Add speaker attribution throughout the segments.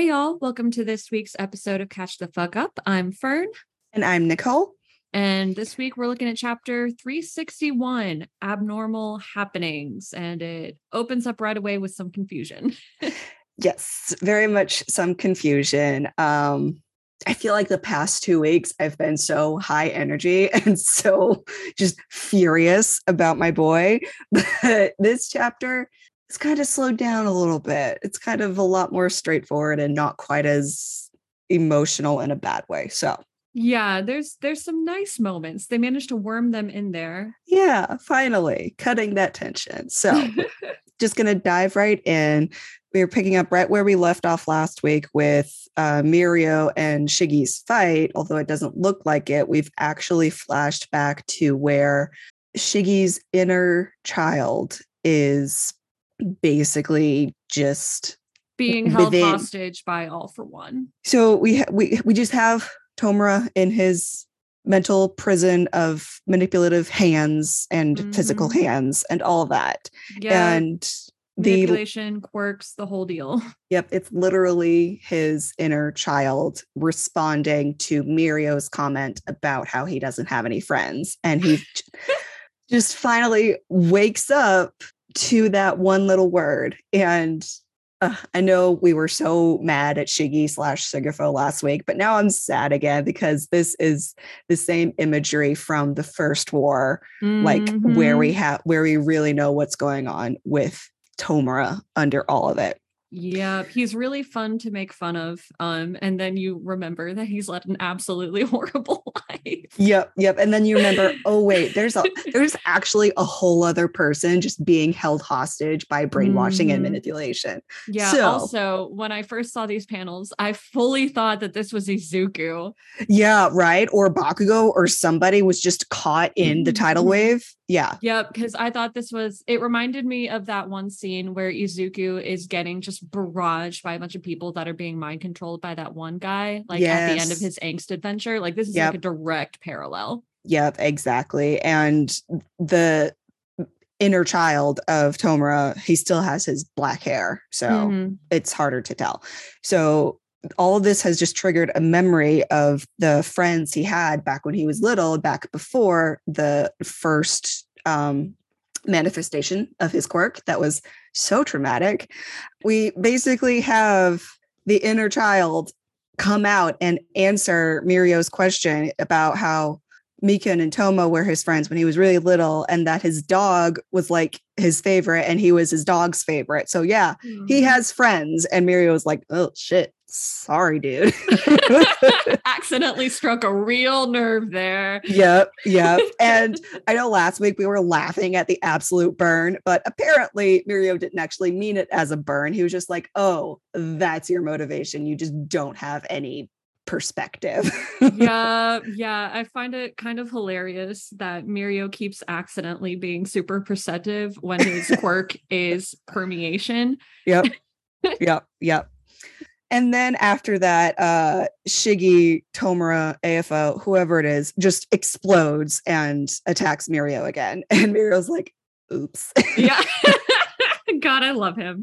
Speaker 1: Hey, y'all. Welcome to this week's episode of Catch the Fuck Up. I'm Fern.
Speaker 2: And I'm Nicole.
Speaker 1: And this week we're looking at chapter 361 Abnormal Happenings. And it opens up right away with some confusion.
Speaker 2: yes, very much some confusion. Um, I feel like the past two weeks I've been so high energy and so just furious about my boy. But this chapter it's kind of slowed down a little bit. It's kind of a lot more straightforward and not quite as emotional in a bad way. So
Speaker 1: yeah, there's there's some nice moments. They managed to worm them in there.
Speaker 2: Yeah, finally cutting that tension. So just gonna dive right in. We are picking up right where we left off last week with uh, Mirio and Shiggy's fight. Although it doesn't look like it, we've actually flashed back to where Shiggy's inner child is basically just
Speaker 1: being held within. hostage by all for one.
Speaker 2: So we ha- we we just have Tomura in his mental prison of manipulative hands and mm-hmm. physical hands and all that. Yeah. And
Speaker 1: the manipulation, quirks, the whole deal.
Speaker 2: Yep, it's literally his inner child responding to Mirio's comment about how he doesn't have any friends and he just finally wakes up to that one little word. And uh, I know we were so mad at Shiggy slash Sigafo last week, but now I'm sad again because this is the same imagery from the first war, mm-hmm. like where we mm-hmm. have where we really know what's going on with Tomura under all of it.
Speaker 1: Yeah, he's really fun to make fun of. Um, and then you remember that he's led an absolutely horrible life.
Speaker 2: Yep, yep. And then you remember, oh wait, there's a there's actually a whole other person just being held hostage by brainwashing mm. and mm-hmm. manipulation.
Speaker 1: Yeah. So, also, when I first saw these panels, I fully thought that this was Izuku.
Speaker 2: Yeah, right. Or Bakugo or somebody was just caught in the tidal mm-hmm. wave. Yeah.
Speaker 1: Yep. Because I thought this was, it reminded me of that one scene where Izuku is getting just barraged by a bunch of people that are being mind controlled by that one guy, like yes. at the end of his angst adventure. Like this is yep. like a direct parallel.
Speaker 2: Yep. Exactly. And the inner child of Tomura, he still has his black hair. So mm-hmm. it's harder to tell. So all of this has just triggered a memory of the friends he had back when he was little, back before the first um, manifestation of his quirk that was so traumatic. We basically have the inner child come out and answer Mirio's question about how Mikun and Tomo were his friends when he was really little, and that his dog was like his favorite and he was his dog's favorite. So, yeah, mm-hmm. he has friends. And Mirio was like, oh shit, sorry, dude.
Speaker 1: Accidentally struck a real nerve there.
Speaker 2: Yep. Yep. and I know last week we were laughing at the absolute burn, but apparently Mirio didn't actually mean it as a burn. He was just like, oh, that's your motivation. You just don't have any perspective.
Speaker 1: yeah, yeah. I find it kind of hilarious that Mirio keeps accidentally being super perceptive when his quirk is permeation.
Speaker 2: Yep. Yep. Yep. And then after that, uh, Shiggy, Tomura, AFO, whoever it is, just explodes and attacks Mirio again. And Mirio's like, oops.
Speaker 1: yeah. God, I love him.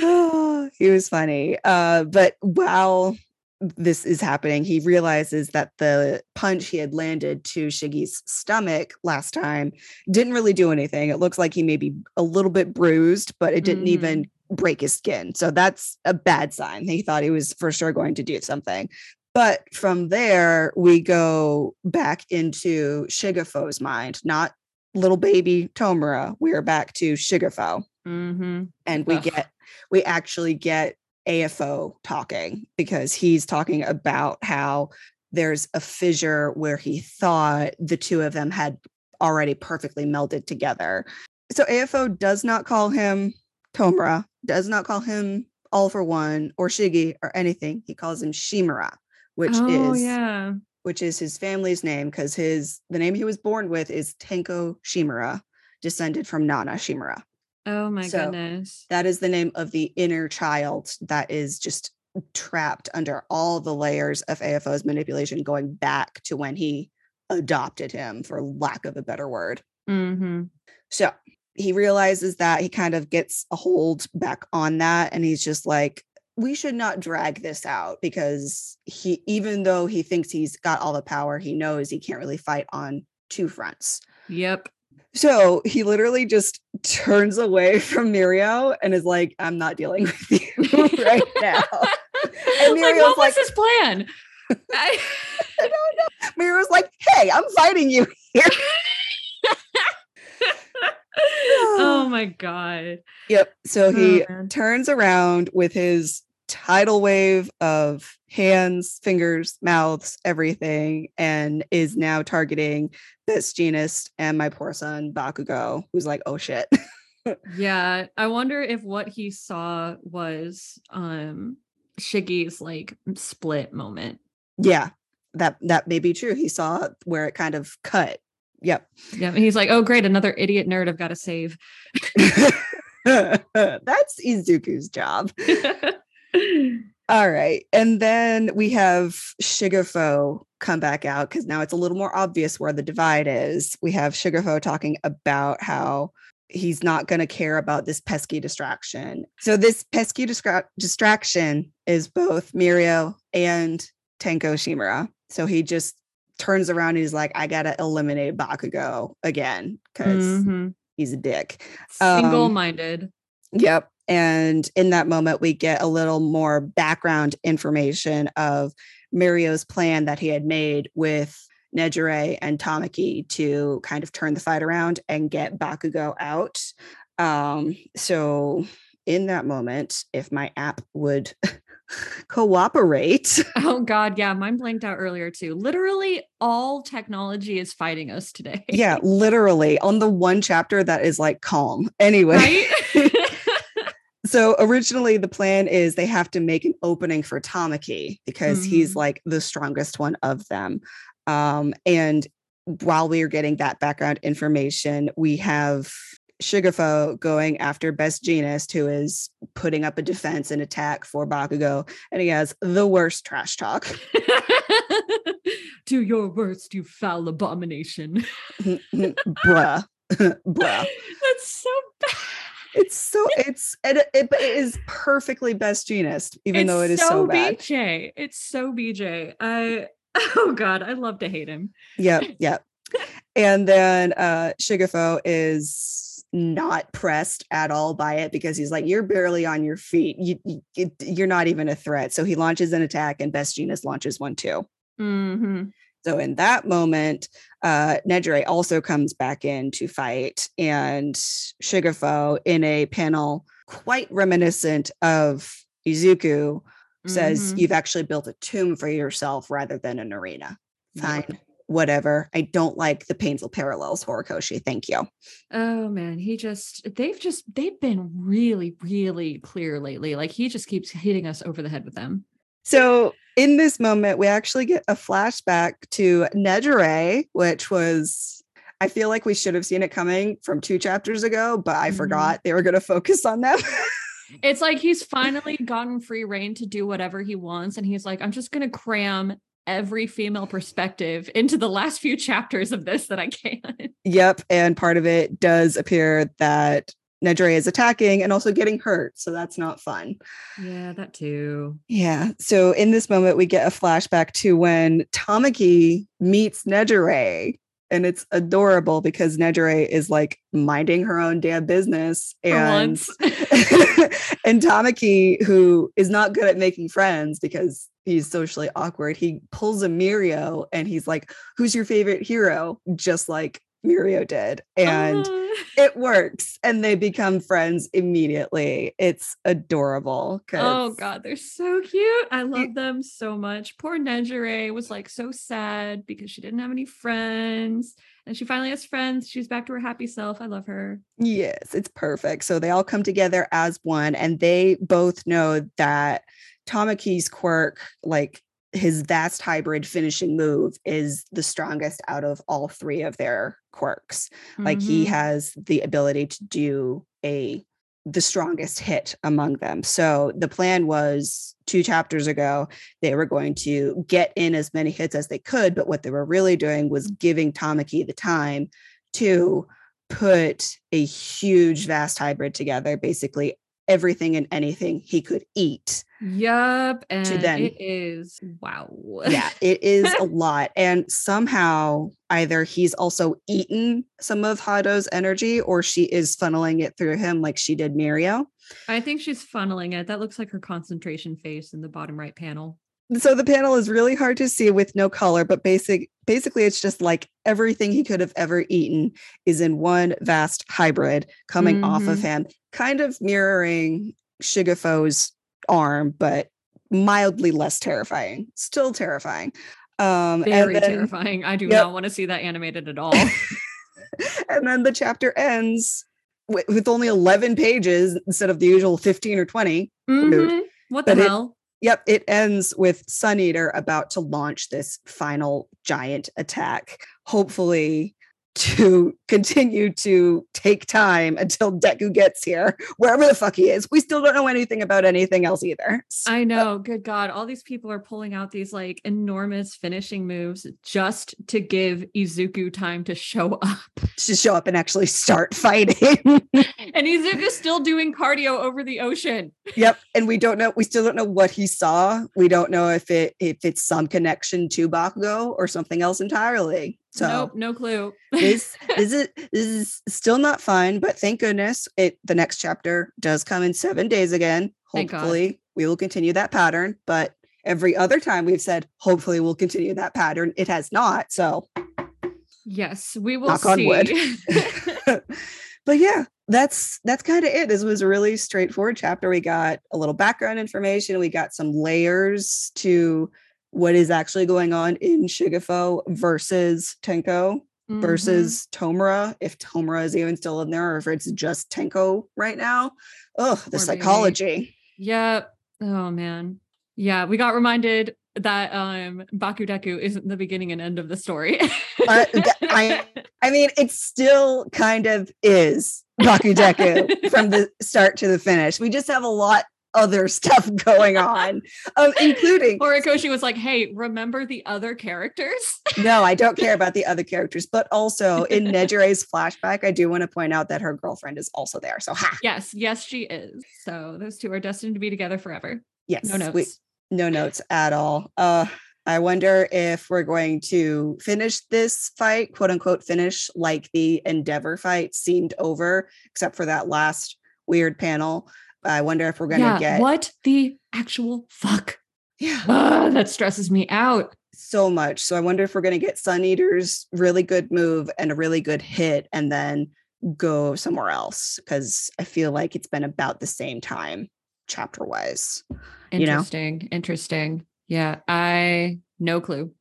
Speaker 2: oh, he was funny. Uh, but while this is happening, he realizes that the punch he had landed to Shiggy's stomach last time didn't really do anything. It looks like he may be a little bit bruised, but it didn't mm. even break his skin. So that's a bad sign. He thought he was for sure going to do something. But from there, we go back into Shigafo's mind, not little baby Tomura. We're back to Shigafo. Mm-hmm. And we Ugh. get, we actually get AFO talking because he's talking about how there's a fissure where he thought the two of them had already perfectly melded together. So AFO does not call him Tomura does not call him all for one or Shiggy or anything. He calls him Shimura, which oh, is yeah. which is his family's name because his the name he was born with is Tenko Shimura, descended from Nana Shimura.
Speaker 1: Oh my so goodness.
Speaker 2: That is the name of the inner child that is just trapped under all the layers of AFO's manipulation going back to when he adopted him, for lack of a better word. Mm-hmm. So he realizes that he kind of gets a hold back on that and he's just like we should not drag this out because he even though he thinks he's got all the power, he knows he can't really fight on two fronts.
Speaker 1: Yep.
Speaker 2: So he literally just turns away from Mirio and is like, I'm not dealing with you right now.
Speaker 1: And Mirio's like, what like, his plan?
Speaker 2: I, I don't know. Mirio's like, hey, I'm fighting you here.
Speaker 1: oh my god.
Speaker 2: Yep. So he oh, turns around with his tidal wave of hands, fingers, mouths, everything, and is now targeting Best Jeanist and my poor son Bakugo, who's like, oh shit.
Speaker 1: yeah. I wonder if what he saw was um Shiggy's like split moment.
Speaker 2: Yeah. That that may be true. He saw where it kind of cut Yep.
Speaker 1: Yeah. And he's like, oh, great. Another idiot nerd I've got to save.
Speaker 2: That's Izuku's job. All right. And then we have Shigefo come back out because now it's a little more obvious where the divide is. We have Shigefo talking about how he's not going to care about this pesky distraction. So, this pesky distra- distraction is both Mirio and Tenko Shimura. So, he just turns around and he's like, I gotta eliminate Bakugo again because mm-hmm. he's a dick.
Speaker 1: Single minded. Um,
Speaker 2: yep. And in that moment, we get a little more background information of Mirio's plan that he had made with Nejire and Tamaki to kind of turn the fight around and get Bakugo out. Um, so in that moment, if my app would cooperate.
Speaker 1: Oh God, yeah, mine blanked out earlier too. Literally, all technology is fighting us today.
Speaker 2: Yeah, literally on the one chapter that is like calm. Anyway. Right? so originally the plan is they have to make an opening for Tamaki because mm-hmm. he's like the strongest one of them. Um, and while we are getting that background information, we have Shigefo going after Best Jeanist, who is putting up a defense and attack for Bakugo, and he has the worst trash talk.
Speaker 1: Do your worst, you foul abomination.
Speaker 2: Bruh. Bruh.
Speaker 1: That's so bad.
Speaker 2: It's so it's it, it, it is perfectly Best Jeanist, even it's though it is so, so bad.
Speaker 1: BJ. It's so BJ. I oh god, I love to hate him.
Speaker 2: Yep, yep. and then uh Shigefo is not pressed at all by it because he's like, you're barely on your feet. You, you, are not even a threat. So he launches an attack, and Best Jeanist launches one too.
Speaker 1: Mm-hmm.
Speaker 2: So in that moment, uh, Nejire also comes back in to fight, and Shigefo in a panel quite reminiscent of Izuku says, mm-hmm. "You've actually built a tomb for yourself rather than an arena." Fine. Whatever. I don't like the painful parallels, Horikoshi. Thank you.
Speaker 1: Oh man, he just they've just they've been really, really clear lately. Like he just keeps hitting us over the head with them.
Speaker 2: So in this moment, we actually get a flashback to Nejire, which was I feel like we should have seen it coming from two chapters ago, but I mm-hmm. forgot they were going to focus on them.
Speaker 1: it's like he's finally gotten free reign to do whatever he wants. And he's like, I'm just going to cram every female perspective into the last few chapters of this that I can.
Speaker 2: Yep. And part of it does appear that Nejire is attacking and also getting hurt. So that's not fun.
Speaker 1: Yeah, that too.
Speaker 2: Yeah. So in this moment, we get a flashback to when Tamaki meets Nejire. And it's adorable because Nejire is like minding her own damn business. And, and Tamaki, who is not good at making friends because he's socially awkward. He pulls a Mirio and he's like, Who's your favorite hero? Just like Mirio did. And uh. it works. And they become friends immediately. It's adorable.
Speaker 1: Oh God, they're so cute. I love it, them so much. Poor Nejire was like so sad because she didn't have any friends. And she finally has friends. She's back to her happy self. I love her.
Speaker 2: Yes, it's perfect. So they all come together as one and they both know that Tamaki's quirk, like his vast hybrid finishing move, is the strongest out of all three of their quirks. Mm-hmm. Like he mm-hmm. has the ability to do a the strongest hit among them. So the plan was two chapters ago, they were going to get in as many hits as they could, but what they were really doing was giving Tamaki the time to put a huge vast hybrid together basically everything and anything he could eat.
Speaker 1: Yep. And then, it is wow.
Speaker 2: yeah, it is a lot. And somehow either he's also eaten some of Hado's energy or she is funneling it through him like she did Mirio.
Speaker 1: I think she's funneling it. That looks like her concentration face in the bottom right panel.
Speaker 2: So the panel is really hard to see with no color, but basic basically it's just like everything he could have ever eaten is in one vast hybrid coming mm-hmm. off of mm-hmm. him, kind of mirroring Shigefo's arm, but mildly less terrifying. Still terrifying.
Speaker 1: Um very then, terrifying. I do yep. not want to see that animated at all.
Speaker 2: and then the chapter ends with, with, only 11 pages instead of the usual 15 or 20.
Speaker 1: Mm-hmm. What the but hell?
Speaker 2: It, yep, it ends with Sun Eater about to launch this final giant attack. Hopefully, to continue to take time until Deku gets here, wherever the fuck he is. We still don't know anything about anything else either.
Speaker 1: So. I know. Good God. All these people are pulling out these like enormous finishing moves just to give Izuku time to show up.
Speaker 2: To show up and actually start fighting.
Speaker 1: and Izuku's still doing cardio over the ocean.
Speaker 2: Yep. And we don't know, we still don't know what he saw. We don't know if it if it's some connection to Bakugo or something else entirely. So
Speaker 1: nope, no clue.
Speaker 2: this, this is is still not fine, but thank goodness it the next chapter does come in seven days again. Hopefully, we will continue that pattern. But every other time we've said, hopefully, we'll continue that pattern. It has not. So
Speaker 1: yes, we will knock see. on wood.
Speaker 2: but yeah, that's that's kind of it. This was a really straightforward chapter. We got a little background information. We got some layers to what is actually going on in Shigefo versus Tenko mm-hmm. versus Tomura, if Tomura is even still in there or if it's just Tenko right now. Oh, the psychology.
Speaker 1: Yep. Oh man. Yeah, we got reminded that um Bakudeku isn't the beginning and end of the story. uh,
Speaker 2: I I mean it still kind of is Bakudeku from the start to the finish. We just have a lot other stuff going on, um, including
Speaker 1: Horikoshi was like, "Hey, remember the other characters?"
Speaker 2: no, I don't care about the other characters, but also in Nejire's flashback, I do want to point out that her girlfriend is also there. So, ha.
Speaker 1: Yes, yes, she is. So those two are destined to be together forever.
Speaker 2: Yes, no notes. We, no notes at all. Uh, I wonder if we're going to finish this fight, quote unquote, finish like the Endeavor fight seemed over, except for that last weird panel. I wonder if we're going to yeah, get
Speaker 1: what the actual fuck.
Speaker 2: Yeah.
Speaker 1: Uh, that stresses me out
Speaker 2: so much. So I wonder if we're going to get Sun Eater's really good move and a really good hit and then go somewhere else because I feel like it's been about the same time chapter wise.
Speaker 1: Interesting. You know? Interesting. Yeah. I no clue.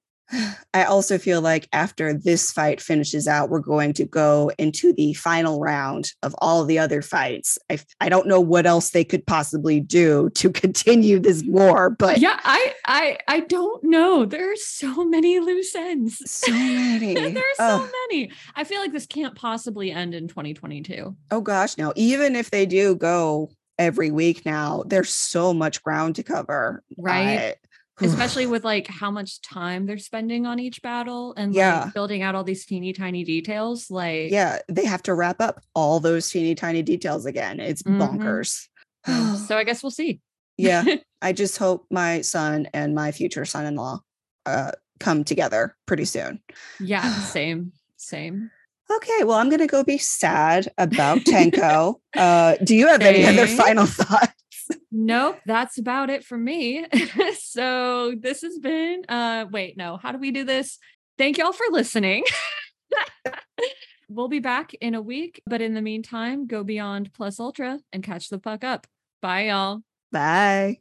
Speaker 2: I also feel like after this fight finishes out, we're going to go into the final round of all the other fights. I, I don't know what else they could possibly do to continue this war, but
Speaker 1: yeah, I I I don't know. There are so many loose ends.
Speaker 2: So many.
Speaker 1: there are so many. I feel like this can't possibly end in 2022.
Speaker 2: Oh gosh, no. Even if they do go every week now, there's so much ground to cover.
Speaker 1: Right especially with like how much time they're spending on each battle and yeah. like building out all these teeny tiny details like
Speaker 2: yeah they have to wrap up all those teeny tiny details again. It's mm-hmm. bonkers.
Speaker 1: So i guess we'll see.
Speaker 2: Yeah i just hope my son and my future son-in-law uh, come together pretty soon.
Speaker 1: Yeah same same.
Speaker 2: Okay well i'm gonna go be sad about tenko. Uh, do you have any other final thoughts
Speaker 1: nope, that's about it for me. so this has been uh wait, no, how do we do this? Thank y'all for listening. we'll be back in a week, but in the meantime, go beyond plus ultra and catch the fuck up. Bye y'all.
Speaker 2: Bye.